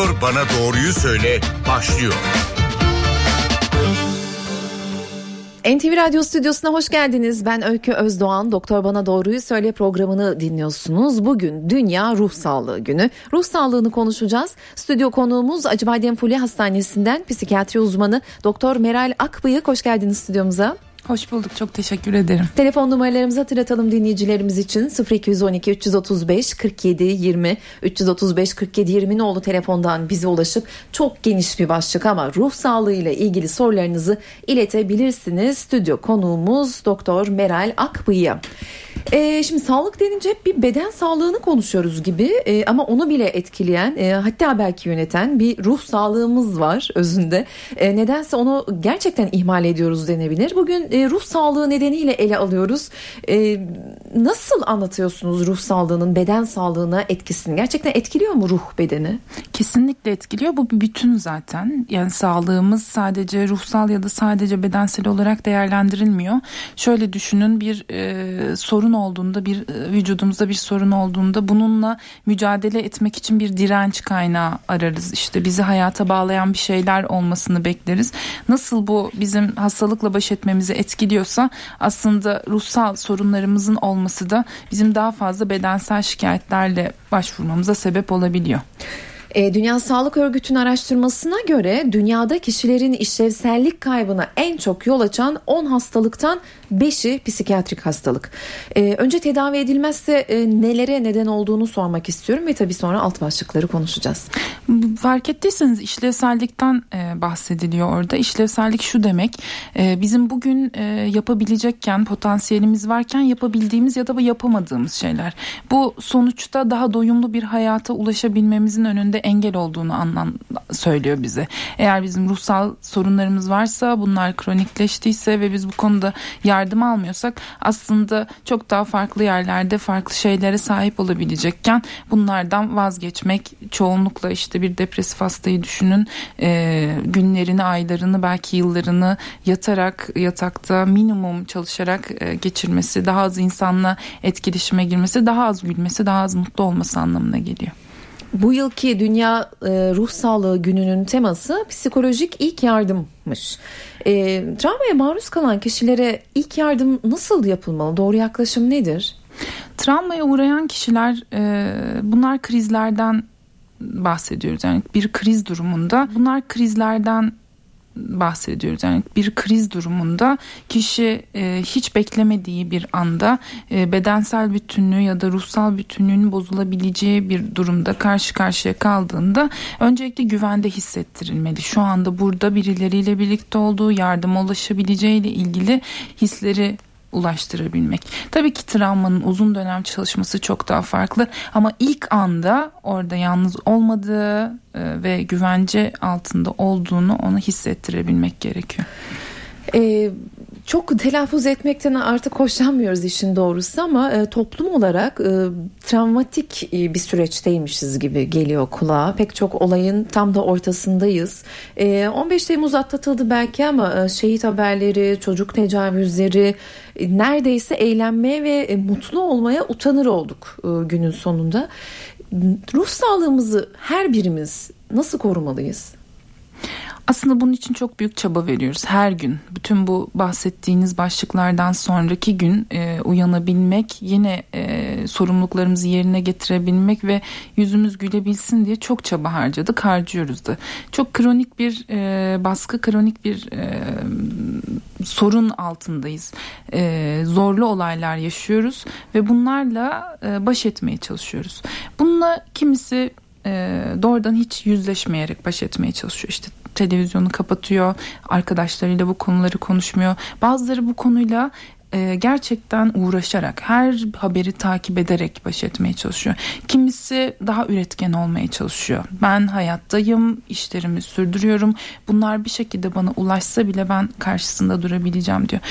Doktor Bana Doğruyu Söyle başlıyor. NTV Radyo Stüdyosu'na hoş geldiniz. Ben Öykü Özdoğan. Doktor Bana Doğruyu Söyle programını dinliyorsunuz. Bugün Dünya Ruh Sağlığı Günü. Ruh sağlığını konuşacağız. Stüdyo konuğumuz Acıbadem Fulya Hastanesi'nden psikiyatri uzmanı Doktor Meral Akbıyık. Hoş geldiniz stüdyomuza. Hoş bulduk. Çok teşekkür ederim. Telefon numaralarımızı hatırlatalım dinleyicilerimiz için. 0212 335 47 20 335 47 20 nolu telefondan bize ulaşıp çok geniş bir başlık ama ruh sağlığı ile ilgili sorularınızı iletebilirsiniz. Stüdyo konuğumuz Doktor Meral Akbıyı. E, şimdi sağlık denince hep bir beden sağlığını konuşuyoruz gibi e, ama onu bile etkileyen e, hatta belki yöneten bir ruh sağlığımız var özünde. E, nedense onu gerçekten ihmal ediyoruz denebilir. Bugün e, ruh sağlığı nedeniyle ele alıyoruz. E, nasıl anlatıyorsunuz ruh sağlığının beden sağlığına etkisini? Gerçekten etkiliyor mu ruh bedeni? Kesinlikle etkiliyor. Bu bir bütün zaten. Yani sağlığımız sadece ruhsal ya da sadece bedensel olarak değerlendirilmiyor. Şöyle düşünün bir e, sorun sorun olduğunda bir e, vücudumuzda bir sorun olduğunda bununla mücadele etmek için bir direnç kaynağı ararız. İşte bizi hayata bağlayan bir şeyler olmasını bekleriz. Nasıl bu bizim hastalıkla baş etmemizi etkiliyorsa aslında ruhsal sorunlarımızın olması da bizim daha fazla bedensel şikayetlerle başvurmamıza sebep olabiliyor. E, Dünya Sağlık Örgütü'nün araştırmasına göre dünyada kişilerin işlevsellik kaybına en çok yol açan 10 hastalıktan 5'i psikiyatrik hastalık. E, önce tedavi edilmezse e, nelere neden olduğunu sormak istiyorum ve tabii sonra alt başlıkları konuşacağız. Fark ettiyseniz işlevsellikten e, bahsediliyor orada. İşlevsellik şu demek e, bizim bugün e, yapabilecekken potansiyelimiz varken yapabildiğimiz ya da yapamadığımız şeyler. Bu sonuçta daha doyumlu bir hayata ulaşabilmemizin önünde engel olduğunu anlam söylüyor bize. Eğer bizim ruhsal sorunlarımız varsa bunlar kronikleştiyse ve biz bu konuda yardım almıyorsak aslında çok daha farklı yerlerde farklı şeylere sahip olabilecekken bunlardan vazgeçmek çoğunlukla işte bir depresif hastayı düşünün e, günlerini aylarını belki yıllarını yatarak yatakta minimum çalışarak e, geçirmesi daha az insanla etkileşime girmesi daha az gülmesi daha az mutlu olması anlamına geliyor. Bu yılki Dünya e, Ruh Sağlığı Günü'nün teması psikolojik ilk yardımmış. E, travmaya maruz kalan kişilere ilk yardım nasıl yapılmalı? Doğru yaklaşım nedir? Travmaya uğrayan kişiler e, bunlar krizlerden bahsediyoruz. Yani bir kriz durumunda bunlar krizlerden bahsediyoruz. Yani bir kriz durumunda kişi e, hiç beklemediği bir anda e, bedensel bütünlüğü ya da ruhsal bütünlüğünün bozulabileceği bir durumda karşı karşıya kaldığında öncelikle güvende hissettirilmeli. Şu anda burada birileriyle birlikte olduğu, yardım ulaşabileceği ile ilgili hisleri ulaştırabilmek. Tabii ki travmanın uzun dönem çalışması çok daha farklı ama ilk anda orada yalnız olmadığı e, ve güvence altında olduğunu ona hissettirebilmek gerekiyor. Ee, çok telaffuz etmekten artık hoşlanmıyoruz işin doğrusu ama e, toplum olarak e, travmatik e, bir süreçteymişiz gibi geliyor kulağa. Pek çok olayın tam da ortasındayız. E, 15 Temmuz atlatıldı belki ama e, şehit haberleri, çocuk tecavüzleri e, neredeyse eğlenmeye ve e, mutlu olmaya utanır olduk e, günün sonunda. Ruh sağlığımızı her birimiz nasıl korumalıyız? Aslında bunun için çok büyük çaba veriyoruz her gün. Bütün bu bahsettiğiniz başlıklardan sonraki gün e, uyanabilmek, yine e, sorumluluklarımızı yerine getirebilmek ve yüzümüz gülebilsin diye çok çaba harcadık, harcıyoruz da. Çok kronik bir e, baskı, kronik bir e, sorun altındayız. E, zorlu olaylar yaşıyoruz ve bunlarla e, baş etmeye çalışıyoruz. Bununla kimisi e, doğrudan hiç yüzleşmeyerek baş etmeye çalışıyor. İşte televizyonu kapatıyor, arkadaşlarıyla bu konuları konuşmuyor. Bazıları bu konuyla e, gerçekten uğraşarak her haberi takip ederek baş etmeye çalışıyor. Kimisi daha üretken olmaya çalışıyor. Ben hayattayım, işlerimi sürdürüyorum. Bunlar bir şekilde bana ulaşsa bile ben karşısında durabileceğim diyor.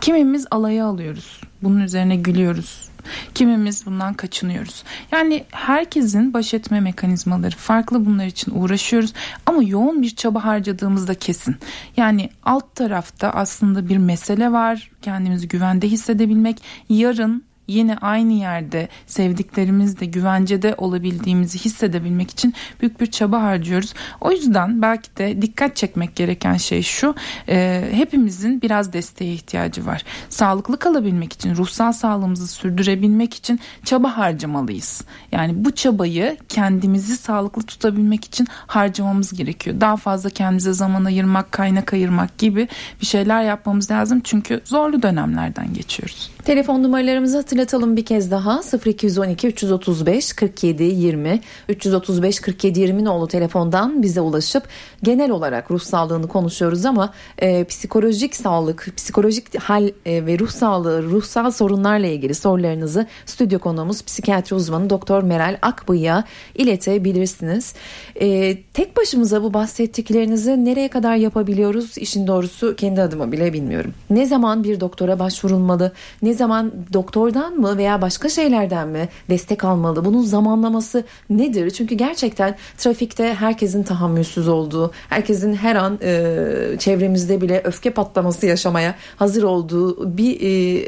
Kimimiz alaya alıyoruz. Bunun üzerine gülüyoruz Kimimiz bundan kaçınıyoruz. Yani herkesin baş etme mekanizmaları farklı bunlar için uğraşıyoruz ama yoğun bir çaba harcadığımızda kesin. Yani alt tarafta aslında bir mesele var. Kendimizi güvende hissedebilmek. Yarın yine aynı yerde sevdiklerimizle güvencede olabildiğimizi hissedebilmek için büyük bir çaba harcıyoruz. O yüzden belki de dikkat çekmek gereken şey şu e, hepimizin biraz desteğe ihtiyacı var. Sağlıklı kalabilmek için ruhsal sağlığımızı sürdürebilmek için çaba harcamalıyız. Yani bu çabayı kendimizi sağlıklı tutabilmek için harcamamız gerekiyor. Daha fazla kendimize zaman ayırmak, kaynak ayırmak gibi bir şeyler yapmamız lazım. Çünkü zorlu dönemlerden geçiyoruz. Telefon numaralarımızı hatırlatalım bir kez daha 0212 335 47 20 335 47 20 nolu telefondan bize ulaşıp genel olarak ruh sağlığını konuşuyoruz ama e, psikolojik sağlık, psikolojik hal e, ve ruh sağlığı, ruhsal sorunlarla ilgili sorularınızı stüdyo konuğumuz psikiyatri uzmanı Doktor Meral Akbıy'a iletebilirsiniz. E, tek başımıza bu bahsettiklerinizi nereye kadar yapabiliyoruz? İşin doğrusu kendi adıma bile bilmiyorum. Ne zaman bir doktora başvurulmalı? Ne zaman doktordan mı veya başka şeylerden mi destek almalı? Bunun zamanlaması nedir? Çünkü gerçekten trafikte herkesin tahammülsüz olduğu, herkesin her an e, çevremizde bile öfke patlaması yaşamaya hazır olduğu bir e,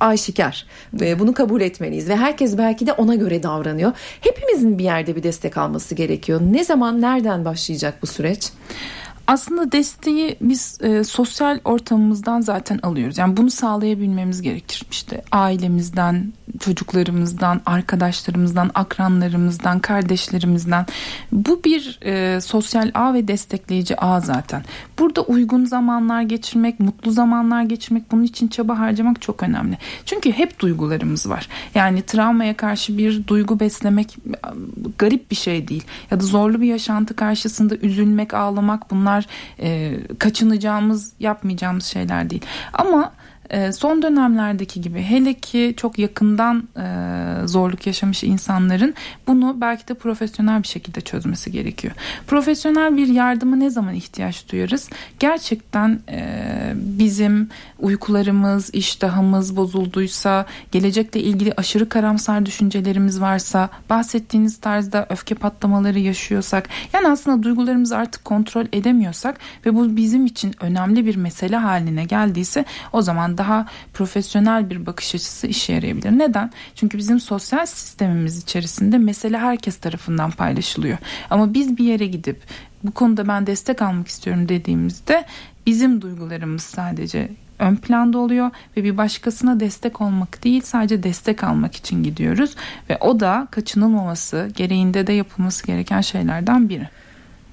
aşikar. Bunu kabul etmeliyiz ve herkes belki de ona göre davranıyor. Hepimizin bir yerde bir destek alması gerekiyor. Ne zaman, nereden başlayacak bu süreç? Aslında desteği biz e, sosyal ortamımızdan zaten alıyoruz. Yani bunu sağlayabilmemiz gerekir. İşte ailemizden, çocuklarımızdan, arkadaşlarımızdan, akranlarımızdan, kardeşlerimizden. Bu bir e, sosyal ağ ve destekleyici ağ zaten. Burada uygun zamanlar geçirmek, mutlu zamanlar geçirmek, bunun için çaba harcamak çok önemli. Çünkü hep duygularımız var. Yani travmaya karşı bir duygu beslemek garip bir şey değil. Ya da zorlu bir yaşantı karşısında üzülmek, ağlamak bunlar e, kaçınacağımız, yapmayacağımız şeyler değil. Ama son dönemlerdeki gibi hele ki çok yakından e, zorluk yaşamış insanların bunu belki de profesyonel bir şekilde çözmesi gerekiyor. Profesyonel bir yardıma ne zaman ihtiyaç duyarız? Gerçekten e, bizim uykularımız, iştahımız bozulduysa, gelecekle ilgili aşırı karamsar düşüncelerimiz varsa, bahsettiğiniz tarzda öfke patlamaları yaşıyorsak, yani aslında duygularımızı artık kontrol edemiyorsak ve bu bizim için önemli bir mesele haline geldiyse o zaman daha profesyonel bir bakış açısı işe yarayabilir. Neden? Çünkü bizim sosyal sistemimiz içerisinde mesele herkes tarafından paylaşılıyor. Ama biz bir yere gidip bu konuda ben destek almak istiyorum dediğimizde bizim duygularımız sadece ön planda oluyor ve bir başkasına destek olmak değil sadece destek almak için gidiyoruz ve o da kaçınılmaması gereğinde de yapılması gereken şeylerden biri.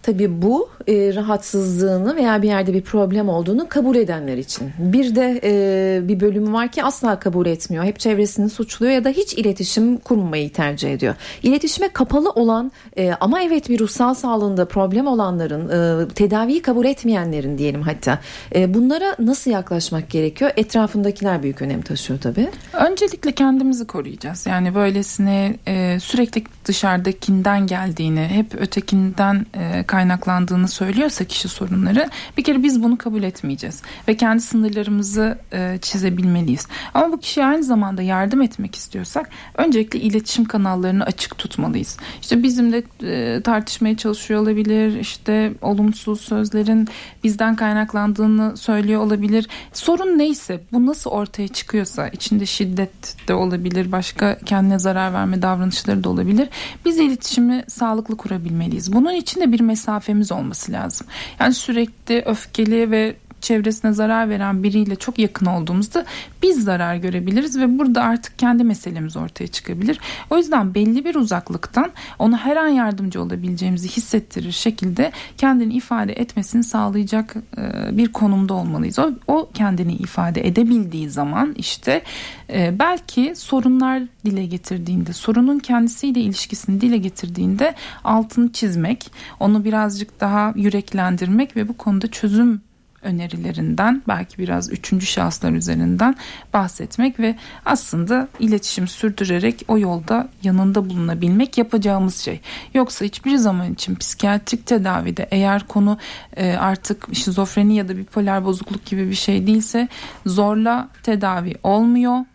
Tabii bu e, rahatsızlığını veya bir yerde bir problem olduğunu kabul edenler için. Bir de e, bir bölüm var ki asla kabul etmiyor. Hep çevresini suçluyor ya da hiç iletişim kurmamayı tercih ediyor. İletişime kapalı olan e, ama evet bir ruhsal sağlığında problem olanların, e, tedaviyi kabul etmeyenlerin diyelim hatta. E, bunlara nasıl yaklaşmak gerekiyor? Etrafındakiler büyük önem taşıyor tabii. Öncelikle kendimizi koruyacağız. Yani böylesine e, sürekli dışarıdakinden geldiğini, hep ötekinden e, kaynaklandığını söylüyorsa kişi sorunları bir kere biz bunu kabul etmeyeceğiz ve kendi sınırlarımızı e, çizebilmeliyiz. Ama bu kişiye aynı zamanda yardım etmek istiyorsak öncelikle iletişim kanallarını açık tutmalıyız. İşte bizimle e, tartışmaya çalışıyor olabilir, işte olumsuz sözlerin bizden kaynaklandığını söylüyor olabilir. Sorun neyse bu nasıl ortaya çıkıyorsa içinde şiddet de olabilir, başka kendine zarar verme davranışları da olabilir. Biz iletişimi sağlıklı kurabilmeliyiz. Bunun için de bir mesafemiz olması lazım. Yani sürekli öfkeli ve çevresine zarar veren biriyle çok yakın olduğumuzda biz zarar görebiliriz ve burada artık kendi meselemiz ortaya çıkabilir. O yüzden belli bir uzaklıktan ona her an yardımcı olabileceğimizi hissettirir şekilde kendini ifade etmesini sağlayacak e, bir konumda olmalıyız. O, o kendini ifade edebildiği zaman işte e, belki sorunlar dile getirdiğinde, sorunun kendisiyle ilişkisini dile getirdiğinde altını çizmek, onu birazcık daha yüreklendirmek ve bu konuda çözüm önerilerinden belki biraz üçüncü şahıslar üzerinden bahsetmek ve aslında iletişim sürdürerek o yolda yanında bulunabilmek yapacağımız şey. Yoksa hiçbir zaman için psikiyatrik tedavide eğer konu e, artık şizofreni ya da bipolar bozukluk gibi bir şey değilse zorla tedavi olmuyor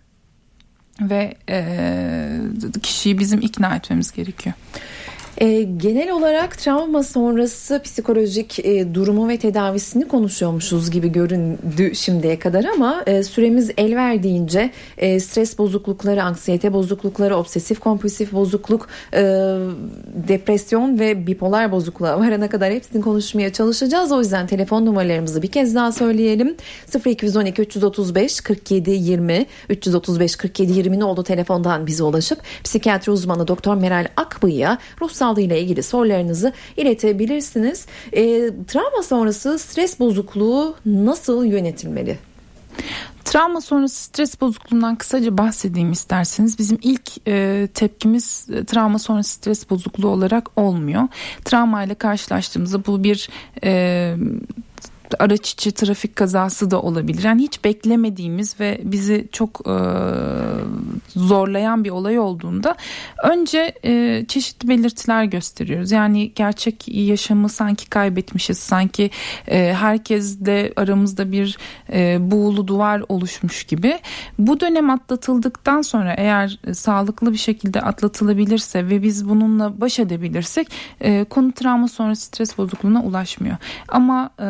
ve e, kişiyi bizim ikna etmemiz gerekiyor. E, genel olarak travma sonrası psikolojik e, durumu ve tedavisini konuşuyormuşuz gibi göründü şimdiye kadar ama e, süremiz el verdiğince e, stres bozuklukları, anksiyete bozuklukları, obsesif kompulsif bozukluk, e, depresyon ve bipolar bozukluğa varana kadar hepsini konuşmaya çalışacağız. O yüzden telefon numaralarımızı bir kez daha söyleyelim. 0212 335 47 20 335 47 20 oldu telefondan bize ulaşıp psikiyatri uzmanı Doktor Meral Akbıyı'ya ruhsal sağlığıyla ilgili sorularınızı iletebilirsiniz. E, travma sonrası stres bozukluğu nasıl yönetilmeli? Travma sonrası stres bozukluğundan kısaca bahsedeyim isterseniz. Bizim ilk e, tepkimiz e, travma sonrası stres bozukluğu olarak olmuyor. Travma ile karşılaştığımızda bu bir e, araç içi trafik kazası da olabilir. Yani hiç beklemediğimiz ve bizi çok e, zorlayan bir olay olduğunda önce e, çeşitli belirtiler gösteriyoruz. Yani gerçek yaşamı sanki kaybetmişiz. Sanki e, herkes de aramızda bir e, buğulu duvar oluşmuş gibi. Bu dönem atlatıldıktan sonra eğer sağlıklı bir şekilde atlatılabilirse ve biz bununla baş edebilirsek e, konu travma sonrası stres bozukluğuna ulaşmıyor. Ama e,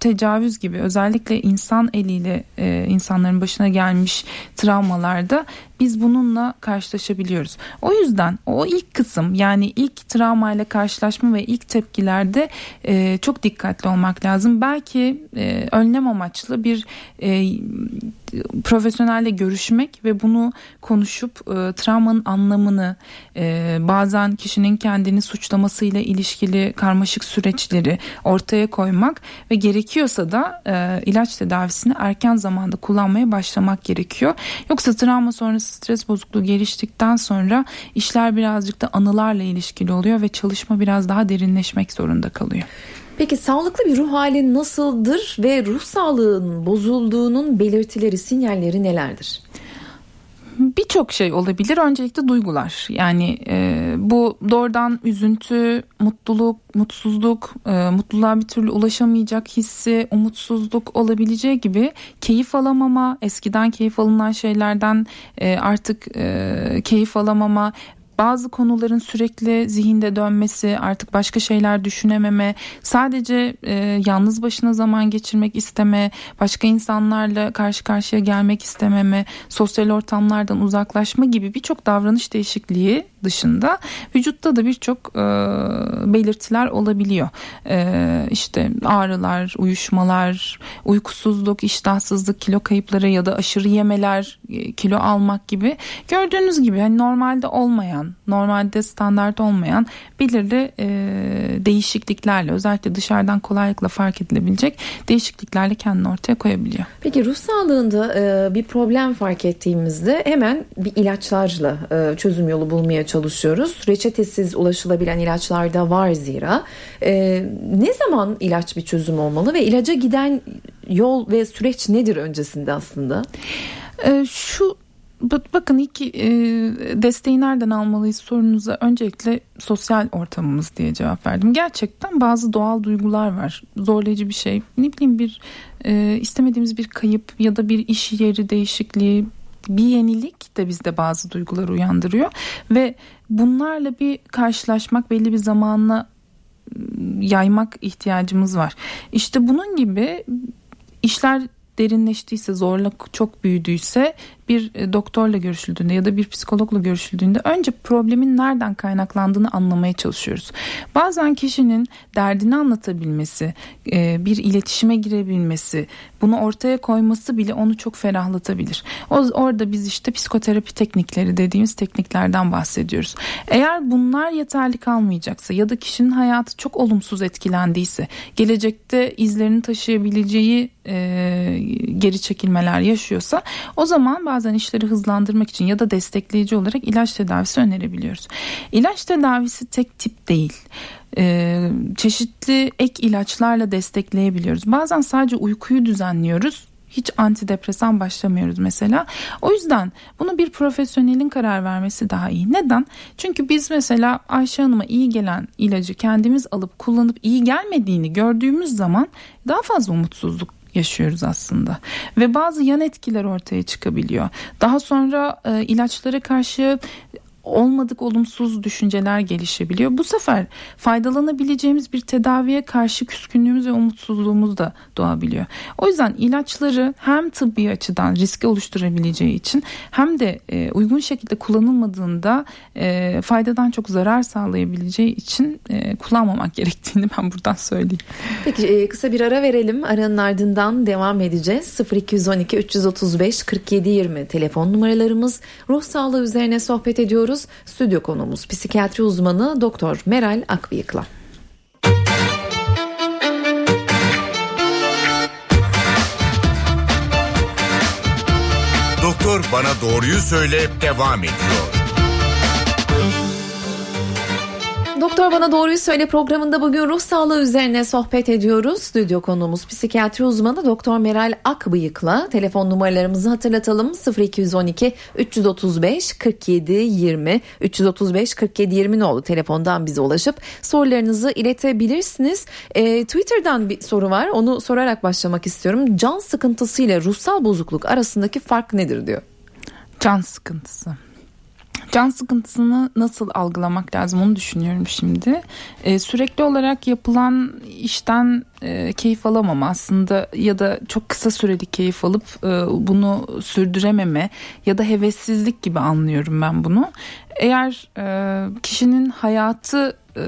tecavüz gibi özellikle insan eliyle e, insanların başına gelmiş travmalarda biz bununla karşılaşabiliyoruz. O yüzden o ilk kısım yani ilk travmayla karşılaşma ve ilk tepkilerde e, çok dikkatli olmak lazım. Belki e, önlem amaçlı bir e, profesyonelle görüşmek ve bunu konuşup e, travmanın anlamını e, bazen kişinin kendini suçlamasıyla ilişkili karmaşık süreçleri ortaya koymak ve gerekiyorsa da e, ilaç tedavisini erken zamanda kullanmaya başlamak gerekiyor. Yoksa travma sonrası stres bozukluğu geliştikten sonra işler birazcık da anılarla ilişkili oluyor ve çalışma biraz daha derinleşmek zorunda kalıyor. Peki sağlıklı bir ruh hali nasıldır ve ruh sağlığının bozulduğunun belirtileri, sinyalleri nelerdir? Birçok şey olabilir. Öncelikle duygular. Yani e, bu doğrudan üzüntü, mutluluk, mutsuzluk, e, mutluluğa bir türlü ulaşamayacak hissi, umutsuzluk olabileceği gibi keyif alamama, eskiden keyif alınan şeylerden e, artık e, keyif alamama, bazı konuların sürekli zihinde dönmesi, artık başka şeyler düşünememe, sadece e, yalnız başına zaman geçirmek isteme, başka insanlarla karşı karşıya gelmek istememe, sosyal ortamlardan uzaklaşma gibi birçok davranış değişikliği dışında vücutta da birçok e, belirtiler olabiliyor. E, işte ağrılar, uyuşmalar, uykusuzluk, iştahsızlık, kilo kayıpları ya da aşırı yemeler, e, kilo almak gibi gördüğünüz gibi hani normalde olmayan, normalde standart olmayan belirli e, değişikliklerle özellikle dışarıdan kolaylıkla fark edilebilecek değişikliklerle kendini ortaya koyabiliyor. Peki ruh sağlığında e, bir problem fark ettiğimizde hemen bir ilaçlarla e, çözüm yolu bulmaya çalışıyoruz. Reçetesiz ulaşılabilen ilaçlar da var zira. E, ne zaman ilaç bir çözüm olmalı ve ilaca giden yol ve süreç nedir öncesinde aslında? E, şu Bakın ilk e, desteği nereden almalıyız sorunuza öncelikle sosyal ortamımız diye cevap verdim. Gerçekten bazı doğal duygular var. Zorlayıcı bir şey. Ne bileyim bir e, istemediğimiz bir kayıp ya da bir iş yeri değişikliği bir yenilik de bizde bazı duygular uyandırıyor ve bunlarla bir karşılaşmak belli bir zamanla yaymak ihtiyacımız var. İşte bunun gibi işler derinleştiyse, zorluk çok büyüdüyse bir e, doktorla görüşüldüğünde ya da bir psikologla görüşüldüğünde önce problemin nereden kaynaklandığını anlamaya çalışıyoruz. Bazen kişinin derdini anlatabilmesi, e, bir iletişime girebilmesi, bunu ortaya koyması bile onu çok ferahlatabilir. Orada biz işte psikoterapi teknikleri dediğimiz tekniklerden bahsediyoruz. Eğer bunlar yeterli kalmayacaksa ya da kişinin hayatı çok olumsuz etkilendiyse, gelecekte izlerini taşıyabileceği e, geri çekilmeler yaşıyorsa o zaman bazen işleri hızlandırmak için ya da destekleyici olarak ilaç tedavisi önerebiliyoruz. İlaç tedavisi tek tip değil. Ee, çeşitli ek ilaçlarla destekleyebiliyoruz. Bazen sadece uykuyu düzenliyoruz hiç antidepresan başlamıyoruz mesela. O yüzden bunu bir profesyonelin karar vermesi daha iyi. Neden? Çünkü biz mesela Ayşe Hanım'a iyi gelen ilacı kendimiz alıp kullanıp iyi gelmediğini gördüğümüz zaman daha fazla umutsuzluk yaşıyoruz aslında ve bazı yan etkiler ortaya çıkabiliyor. Daha sonra e, ilaçlara karşı olmadık olumsuz düşünceler gelişebiliyor. Bu sefer faydalanabileceğimiz bir tedaviye karşı küskünlüğümüz ve umutsuzluğumuz da doğabiliyor. O yüzden ilaçları hem tıbbi açıdan riski oluşturabileceği için hem de e, uygun şekilde kullanılmadığında e, faydadan çok zarar sağlayabileceği için e, kullanmamak gerektiğini ben buradan söyleyeyim. Peki kısa bir ara verelim. Aranın ardından devam edeceğiz. 0212 335 47 20 telefon numaralarımız. Ruh sağlığı üzerine sohbet ediyoruz. Stüdyo konumuz psikiyatri uzmanı Doktor Meral Akbıyık'la. Doktor bana doğruyu söyle devam ediyor. Doktor Bana Doğruyu Söyle programında bugün ruh sağlığı üzerine sohbet ediyoruz. Stüdyo konuğumuz psikiyatri uzmanı Doktor Meral Akbıyık'la telefon numaralarımızı hatırlatalım 0212 335 47 20 335 47 20 oldu telefondan bize ulaşıp sorularınızı iletebilirsiniz. E, Twitter'dan bir soru var onu sorarak başlamak istiyorum. Can sıkıntısı ile ruhsal bozukluk arasındaki fark nedir diyor. Can sıkıntısı. Can sıkıntısını nasıl algılamak lazım onu düşünüyorum şimdi. Ee, sürekli olarak yapılan işten e, keyif alamam aslında ya da çok kısa süreli keyif alıp e, bunu sürdürememe ya da hevessizlik gibi anlıyorum ben bunu. Eğer e, kişinin hayatı e,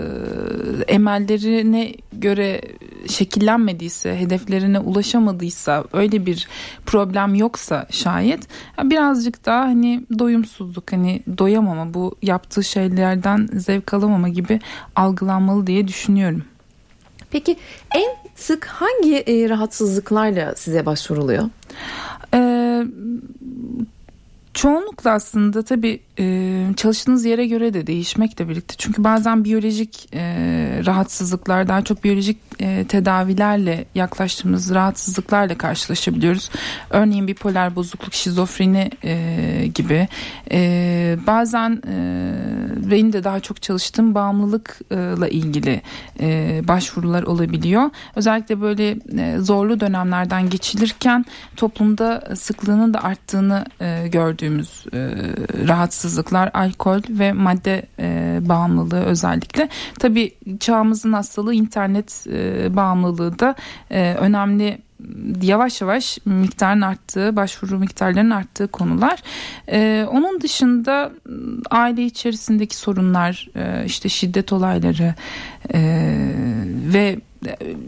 emellerine göre şekillenmediyse, hedeflerine ulaşamadıysa, öyle bir problem yoksa şayet birazcık daha hani doyumsuzluk, hani doyamama, bu yaptığı şeylerden zevk alamama gibi algılanmalı diye düşünüyorum. Peki en sık hangi e, rahatsızlıklarla size başvuruluyor? Ee, çoğunlukla aslında tabii e, çalıştığınız yere göre de değişmekle birlikte. Çünkü bazen biyolojik e, rahatsızlıklar daha çok biyolojik e, tedavilerle yaklaştığımız rahatsızlıklarla karşılaşabiliyoruz. Örneğin bipolar bozukluk, şizofreni gibi. Bazen benim de daha çok çalıştığım bağımlılıkla ilgili başvurular olabiliyor. Özellikle böyle zorlu dönemlerden geçilirken toplumda sıklığının da arttığını e, gördüğümüz e, rahatsızlıklar alkol ve madde e, bağımlılığı özellikle. Tabii çağımızın hastalığı internet e, bağımlılığı da e, önemli yavaş yavaş miktarın arttığı, başvuru miktarlarının arttığı konular. Ee, onun dışında aile içerisindeki sorunlar, e, işte şiddet olayları e, ve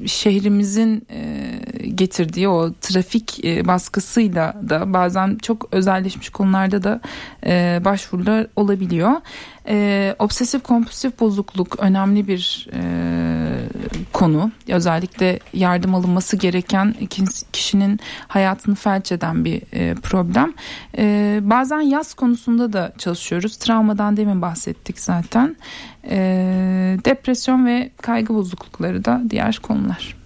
şehrimizin e, getirdiği o trafik e, baskısıyla da bazen çok özelleşmiş konularda da e, başvurular olabiliyor. Obsesif kompulsif bozukluk önemli bir konu. Özellikle yardım alınması gereken kişinin hayatını felç eden bir problem. Bazen yaz konusunda da çalışıyoruz. Travmadan demin bahsettik zaten. Depresyon ve kaygı bozuklukları da diğer konular.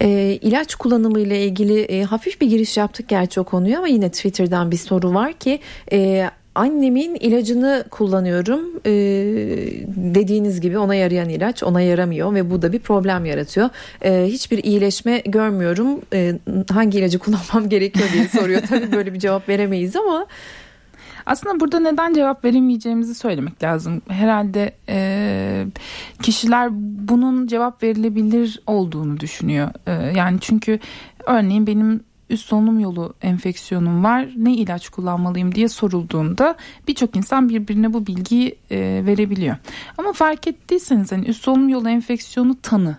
E, ilaç kullanımı ile ilgili e, hafif bir giriş yaptık gerçi o konuyu ama yine Twitter'dan bir soru var ki e, annemin ilacını kullanıyorum. Ee, dediğiniz gibi ona yarayan ilaç ona yaramıyor ve bu da bir problem yaratıyor. Ee, hiçbir iyileşme görmüyorum. Ee, hangi ilacı kullanmam gerekiyor diye soruyor. Tabii böyle bir cevap veremeyiz ama. Aslında burada neden cevap veremeyeceğimizi söylemek lazım. Herhalde e, kişiler bunun cevap verilebilir olduğunu düşünüyor. E, yani çünkü örneğin benim üst solunum yolu enfeksiyonum var ne ilaç kullanmalıyım diye sorulduğunda birçok insan birbirine bu bilgiyi e, verebiliyor. Ama fark ettiyseniz hani üst solunum yolu enfeksiyonu tanı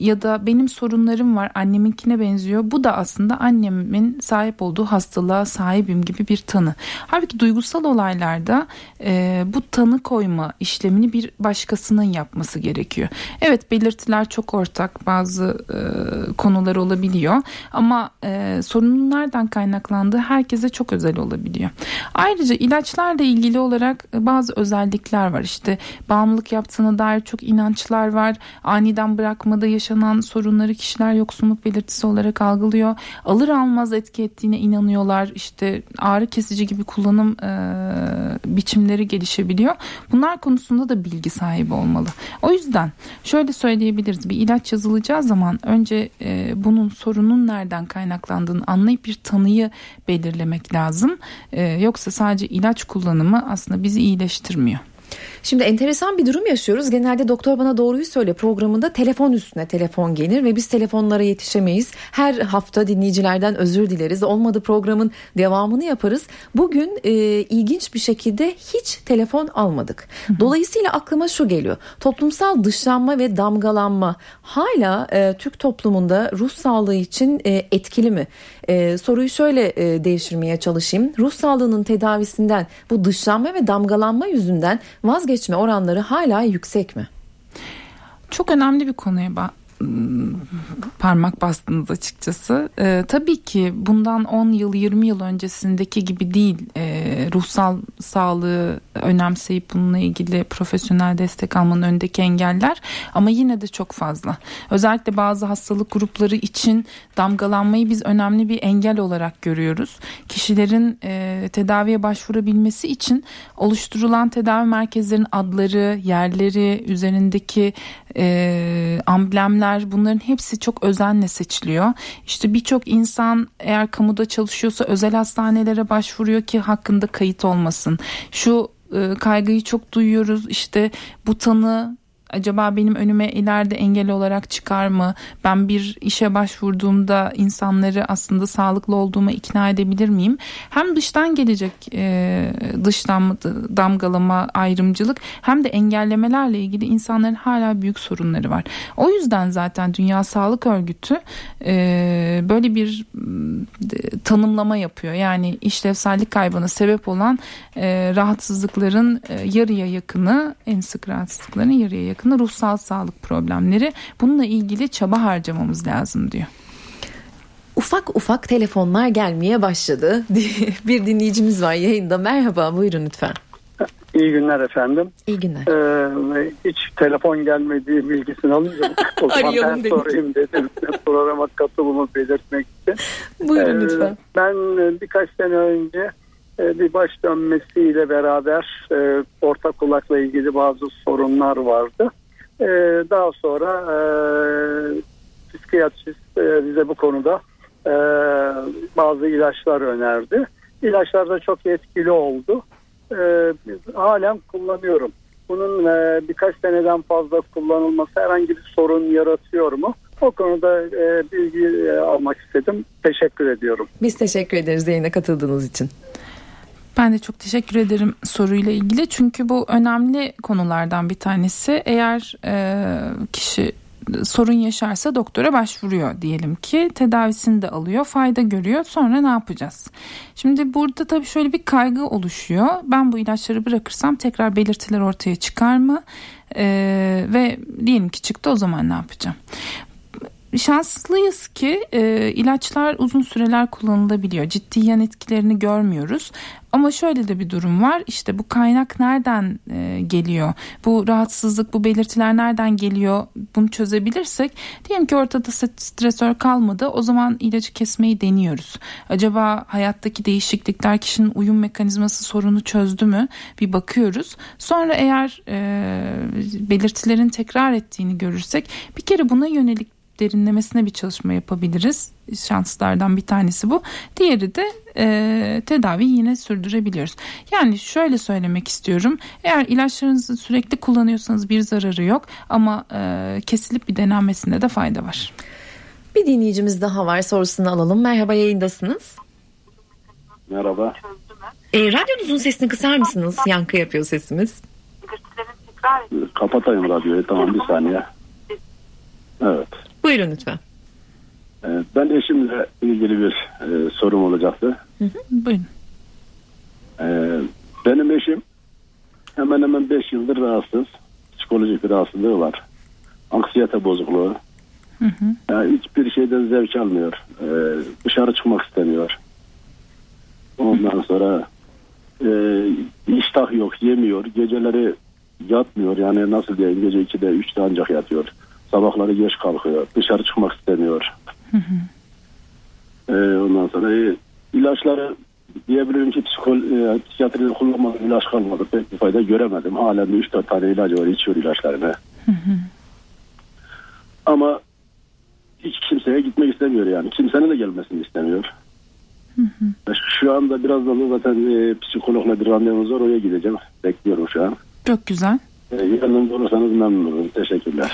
ya da benim sorunlarım var anneminkine benziyor. Bu da aslında annemin sahip olduğu hastalığa sahibim gibi bir tanı. Halbuki duygusal olaylarda e, bu tanı koyma işlemini bir başkasının yapması gerekiyor. Evet belirtiler çok ortak bazı e, konular olabiliyor ama e, sorunun nereden kaynaklandığı herkese çok özel olabiliyor. Ayrıca ilaçlarla ilgili olarak bazı özellikler var. İşte bağımlılık yaptığına dair çok inançlar var. Aniden bırakmada yaşanıyor yaşanan sorunları kişiler yoksunluk belirtisi olarak algılıyor. Alır almaz etki ettiğine inanıyorlar. İşte ağrı kesici gibi kullanım e, biçimleri gelişebiliyor. Bunlar konusunda da bilgi sahibi olmalı. O yüzden şöyle söyleyebiliriz. Bir ilaç yazılacağı zaman önce e, bunun sorunun nereden kaynaklandığını anlayıp bir tanıyı belirlemek lazım. E, yoksa sadece ilaç kullanımı aslında bizi iyileştirmiyor. Şimdi enteresan bir durum yaşıyoruz. Genelde doktor bana doğruyu söyle programında telefon üstüne telefon gelir ve biz telefonlara yetişemeyiz. Her hafta dinleyicilerden özür dileriz. Olmadı programın devamını yaparız. Bugün e, ilginç bir şekilde hiç telefon almadık. Dolayısıyla aklıma şu geliyor. Toplumsal dışlanma ve damgalanma hala e, Türk toplumunda ruh sağlığı için e, etkili mi? E, soruyu şöyle e, devşirmeye çalışayım. Ruh sağlığının tedavisinden bu dışlanma ve damgalanma yüzünden vazgeçme oranları hala yüksek mi? Çok önemli bir konuya parmak bastınız açıkçası. Ee, tabii ki bundan 10 yıl 20 yıl öncesindeki gibi değil ee, ruhsal sağlığı önemseyip bununla ilgili profesyonel destek almanın öndeki engeller ama yine de çok fazla. Özellikle bazı hastalık grupları için damgalanmayı biz önemli bir engel olarak görüyoruz. Kişilerin e, tedaviye başvurabilmesi için oluşturulan tedavi merkezlerinin adları, yerleri, üzerindeki e, amblemler bunların hepsi çok özenle seçiliyor. İşte birçok insan eğer kamuda çalışıyorsa özel hastanelere başvuruyor ki hakkında kayıt olmasın. Şu e, kaygıyı çok duyuyoruz işte bu tanı acaba benim önüme ileride engel olarak çıkar mı? Ben bir işe başvurduğumda insanları aslında sağlıklı olduğuma ikna edebilir miyim? Hem dıştan gelecek e, dıştan damgalama, ayrımcılık hem de engellemelerle ilgili insanların hala büyük sorunları var. O yüzden zaten Dünya Sağlık Örgütü e, böyle bir e, tanımlama yapıyor. Yani işlevsellik kaybına sebep olan e, rahatsızlıkların e, yarıya yakını, en sık rahatsızlıkların yarıya yakını yakını ruhsal sağlık problemleri. Bununla ilgili çaba harcamamız lazım diyor ufak ufak telefonlar gelmeye başladı. bir dinleyicimiz var yayında. Merhaba buyurun lütfen. İyi günler efendim. İyi günler. Ee, hiç telefon gelmediği bilgisini alınca o zaman ben dedim. sorayım dedim. Programa katılımı belirtmek için. Buyurun ee, lütfen. Ben birkaç sene önce e, bir baş dönmesiyle beraber e, orta kulakla ilgili bazı sorunlar vardı. E, daha sonra e, psikiyatrist e, bize bu konuda e, bazı ilaçlar önerdi. İlaçlar da çok etkili oldu. E, halen kullanıyorum. Bunun e, birkaç seneden fazla kullanılması herhangi bir sorun yaratıyor mu? O konuda e, bilgi e, almak istedim. Teşekkür ediyorum. Biz teşekkür ederiz yayına katıldığınız için. Ben de çok teşekkür ederim soruyla ilgili çünkü bu önemli konulardan bir tanesi. Eğer e, kişi sorun yaşarsa doktora başvuruyor diyelim ki tedavisini de alıyor fayda görüyor sonra ne yapacağız? Şimdi burada tabii şöyle bir kaygı oluşuyor ben bu ilaçları bırakırsam tekrar belirtiler ortaya çıkar mı ee, ve diyelim ki çıktı o zaman ne yapacağım? şanslıyız ki e, ilaçlar uzun süreler kullanılabiliyor. Ciddi yan etkilerini görmüyoruz. Ama şöyle de bir durum var. İşte bu kaynak nereden e, geliyor? Bu rahatsızlık, bu belirtiler nereden geliyor? Bunu çözebilirsek diyelim ki ortada stresör kalmadı. O zaman ilacı kesmeyi deniyoruz. Acaba hayattaki değişiklikler kişinin uyum mekanizması sorunu çözdü mü? Bir bakıyoruz. Sonra eğer e, belirtilerin tekrar ettiğini görürsek bir kere buna yönelik derinlemesine bir çalışma yapabiliriz. Şanslardan bir tanesi bu. Diğeri de e, tedavi yine sürdürebiliyoruz. Yani şöyle söylemek istiyorum. Eğer ilaçlarınızı sürekli kullanıyorsanız bir zararı yok ama e, kesilip bir denenmesinde de fayda var. Bir dinleyicimiz daha var sorusunu alalım. Merhaba yayındasınız. Merhaba. E, radyonuzun sesini kısar mısınız? Yankı yapıyor sesimiz. Kapatayım radyoyu tamam bir saniye. Evet. Buyurun lütfen. Ee, ben eşimle ilgili bir e, sorum olacaktı. Hı hı, buyurun. Ee, benim eşim hemen hemen 5 yıldır rahatsız. Psikolojik bir rahatsızlığı var. Anksiyete bozukluğu. Hı hı. Yani hiçbir şeyden zevk almıyor. Ee, dışarı çıkmak istemiyor. Ondan sonra e, iştah yok, yemiyor. Geceleri yatmıyor. Yani nasıl diyeyim gece 2'de 3'te ancak yatıyor. Sabahları geç kalkıyor. Dışarı çıkmak istemiyor. Ee, ondan sonra e, ilaçları diyebilirim ki psikol, e, psikiyatride kullanmadığım ilaç kalmadı. Pek bir fayda göremedim. Halen 3-4 tane ilacı var. içiyor ilaçlarını. Ama hiç kimseye gitmek istemiyor yani. Kimsenin de gelmesini istemiyor. Şu anda birazdan da zaten e, psikologla bir randevumuz var. Oraya gideceğim. Bekliyorum şu an. Çok güzel. E, yardımcı olursanız memnun olurum. Teşekkürler.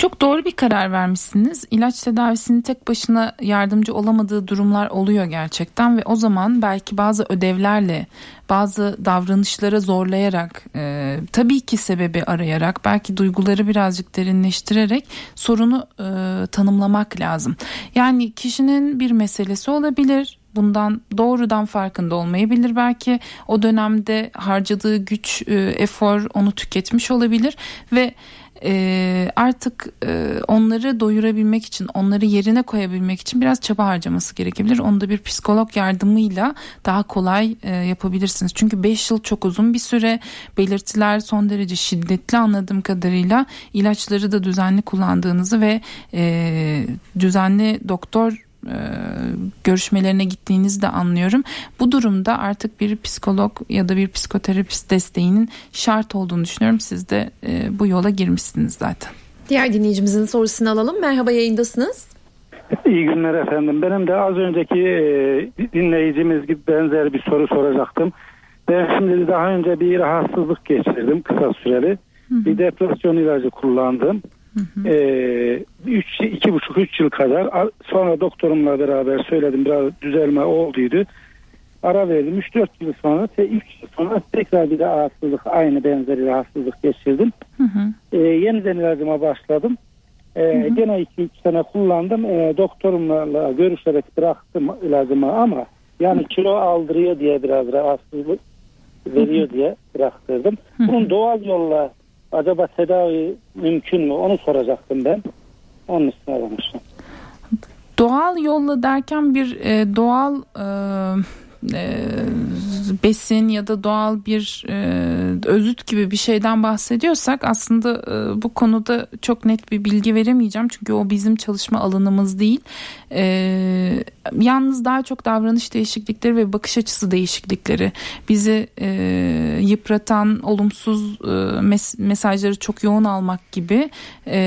Çok doğru bir karar vermişsiniz. İlaç tedavisinin tek başına yardımcı olamadığı durumlar oluyor gerçekten ve o zaman belki bazı ödevlerle, bazı davranışlara zorlayarak, e, tabii ki sebebi arayarak, belki duyguları birazcık derinleştirerek sorunu e, tanımlamak lazım. Yani kişinin bir meselesi olabilir, bundan doğrudan farkında olmayabilir belki o dönemde harcadığı güç e, efor onu tüketmiş olabilir ve e, artık e, onları doyurabilmek için onları yerine koyabilmek için biraz çaba harcaması gerekebilir. Onu da bir psikolog yardımıyla daha kolay e, yapabilirsiniz. Çünkü 5 yıl çok uzun bir süre. Belirtiler son derece şiddetli anladığım kadarıyla. İlaçları da düzenli kullandığınızı ve e, düzenli doktor e, görüşmelerine gittiğinizi de anlıyorum. Bu durumda artık bir psikolog ya da bir psikoterapist desteğinin şart olduğunu düşünüyorum. Siz de e, bu yola girmişsiniz zaten. Diğer dinleyicimizin sorusunu alalım. Merhaba yayındasınız. İyi günler efendim. Benim de az önceki e, dinleyicimiz gibi benzer bir soru soracaktım. Ben şimdi daha önce bir rahatsızlık geçirdim kısa süreli. Bir depresyon ilacı kullandım. Ee, üç, iki buçuk üç yıl kadar sonra doktorumla beraber söyledim biraz düzelme olduydu. Ara verdim. 3-4 yıl sonra 3 yıl sonra tekrar bir de rahatsızlık aynı benzeri rahatsızlık geçirdim. Hı hı. Ee, yeniden ilacıma başladım. Ee, hı hı. Gene 2-3 sene kullandım. Ee, doktorumla görüşerek bıraktım ilacımı ama yani kilo aldırıyor diye biraz rahatsızlık veriyor hı hı. diye bıraktırdım. Hı hı. Bunun doğal yolla acaba tedavi mümkün mü onu soracaktım ben. Onun için aramıştım. Doğal yolla derken bir e, doğal e, e, besin ya da doğal bir e, özüt gibi bir şeyden bahsediyorsak aslında e, bu konuda çok net bir bilgi veremeyeceğim çünkü o bizim çalışma alanımız değil. E, yalnız daha çok davranış değişiklikleri ve bakış açısı değişiklikleri bizi e, yıpratan olumsuz e, mes- mesajları çok yoğun almak gibi e,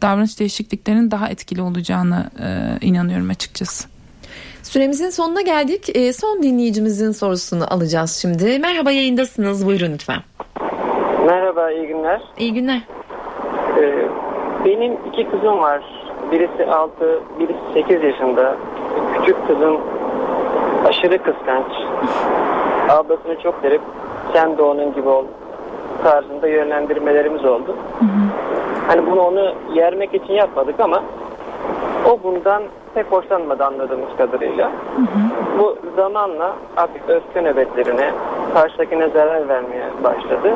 davranış değişikliklerinin daha etkili olacağını e, inanıyorum açıkçası. Süremizin sonuna geldik. E, son dinleyicimizin sorusunu alacağız şimdi. Merhaba yayındasınız. Buyurun lütfen. Merhaba, iyi günler. İyi günler. Ee, benim iki kızım var. Birisi 6, birisi 8 yaşında. Küçük kızım aşırı kıskanç. Ablasını çok derip sen de onun gibi ol tarzında yönlendirmelerimiz oldu. Hı hı. Hani bunu onu yermek için yapmadık ama o bundan pek hoşlanmadı anladığımız kadarıyla. Hı hı. Bu zamanla artık öfke nöbetlerine, karşıdakine zarar vermeye başladı.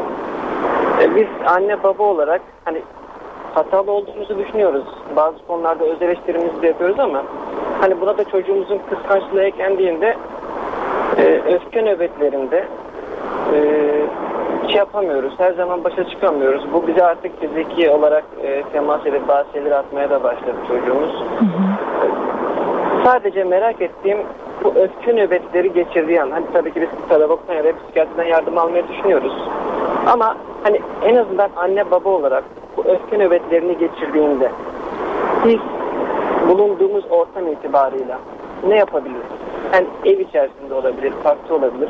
E, biz anne baba olarak hani hatalı olduğumuzu düşünüyoruz. Bazı konularda öz eleştirimizi de yapıyoruz ama hani buna da çocuğumuzun kıskançlığı eklendiğinde e, öfke nöbetlerinde e, şey yapamıyoruz. Her zaman başa çıkamıyoruz. Bu bize artık fiziki olarak e, temas edip bazı şeyleri atmaya da başladı çocuğumuz. Hı hı. Sadece merak ettiğim bu öfke nöbetleri geçirdiği an. Hani tabii ki biz pedagogdan ya da psikiyatriden yardım almayı düşünüyoruz. Ama hani en azından anne baba olarak bu öfke nöbetlerini geçirdiğinde biz bulunduğumuz ortam itibarıyla ne yapabiliriz? Yani ev içerisinde olabilir, parkta olabilir.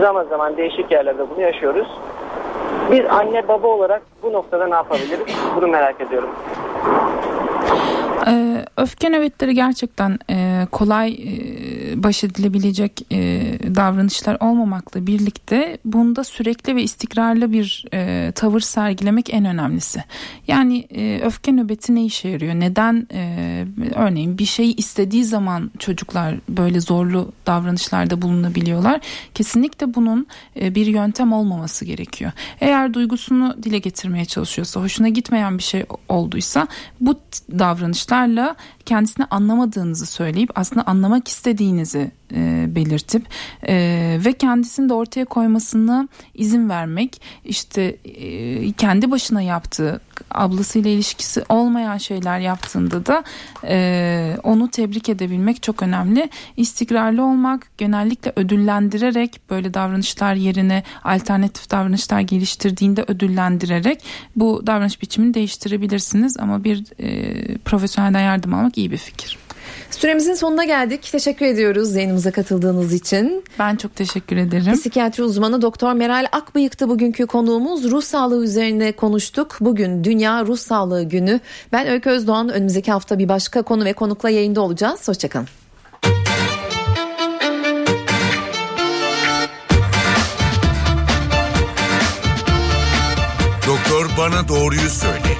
Zaman zaman değişik yerlerde bunu yaşıyoruz. Biz anne baba olarak bu noktada ne yapabiliriz? Bunu merak ediyorum. Ee, öfke nöbetleri gerçekten e, kolay e, baş edilebilecek e, davranışlar olmamakla birlikte bunda sürekli ve istikrarlı bir e, tavır sergilemek en önemlisi. Yani e, öfke nöbeti ne işe yarıyor? Neden e, örneğin bir şey istediği zaman çocuklar böyle zorlu davranışlarda bulunabiliyorlar? Kesinlikle bunun e, bir yöntem olmaması gerekiyor. Eğer duygusunu dile getirmeye çalışıyorsa, hoşuna gitmeyen bir şey olduysa bu davranışlarla kendisini anlamadığınızı söyleyip aslında anlamak istediğiniz istemediğinizi e, belirtip e, ve kendisini de ortaya koymasına izin vermek işte e, kendi başına yaptığı ablasıyla ilişkisi olmayan şeyler yaptığında da e, onu tebrik edebilmek çok önemli. İstikrarlı olmak genellikle ödüllendirerek böyle davranışlar yerine alternatif davranışlar geliştirdiğinde ödüllendirerek bu davranış biçimini değiştirebilirsiniz ama bir e, profesyonelden yardım almak iyi bir fikir. Süremizin sonuna geldik. Teşekkür ediyoruz yayınımıza katıldığınız için. Ben çok teşekkür ederim. Psikiyatri uzmanı Doktor Meral Akbıyık'tı bugünkü konuğumuz. Ruh sağlığı üzerine konuştuk. Bugün Dünya Ruh Sağlığı Günü. Ben Öykü Özdoğan. Önümüzdeki hafta bir başka konu ve konukla yayında olacağız. Hoşçakalın. Doktor bana doğruyu söyle.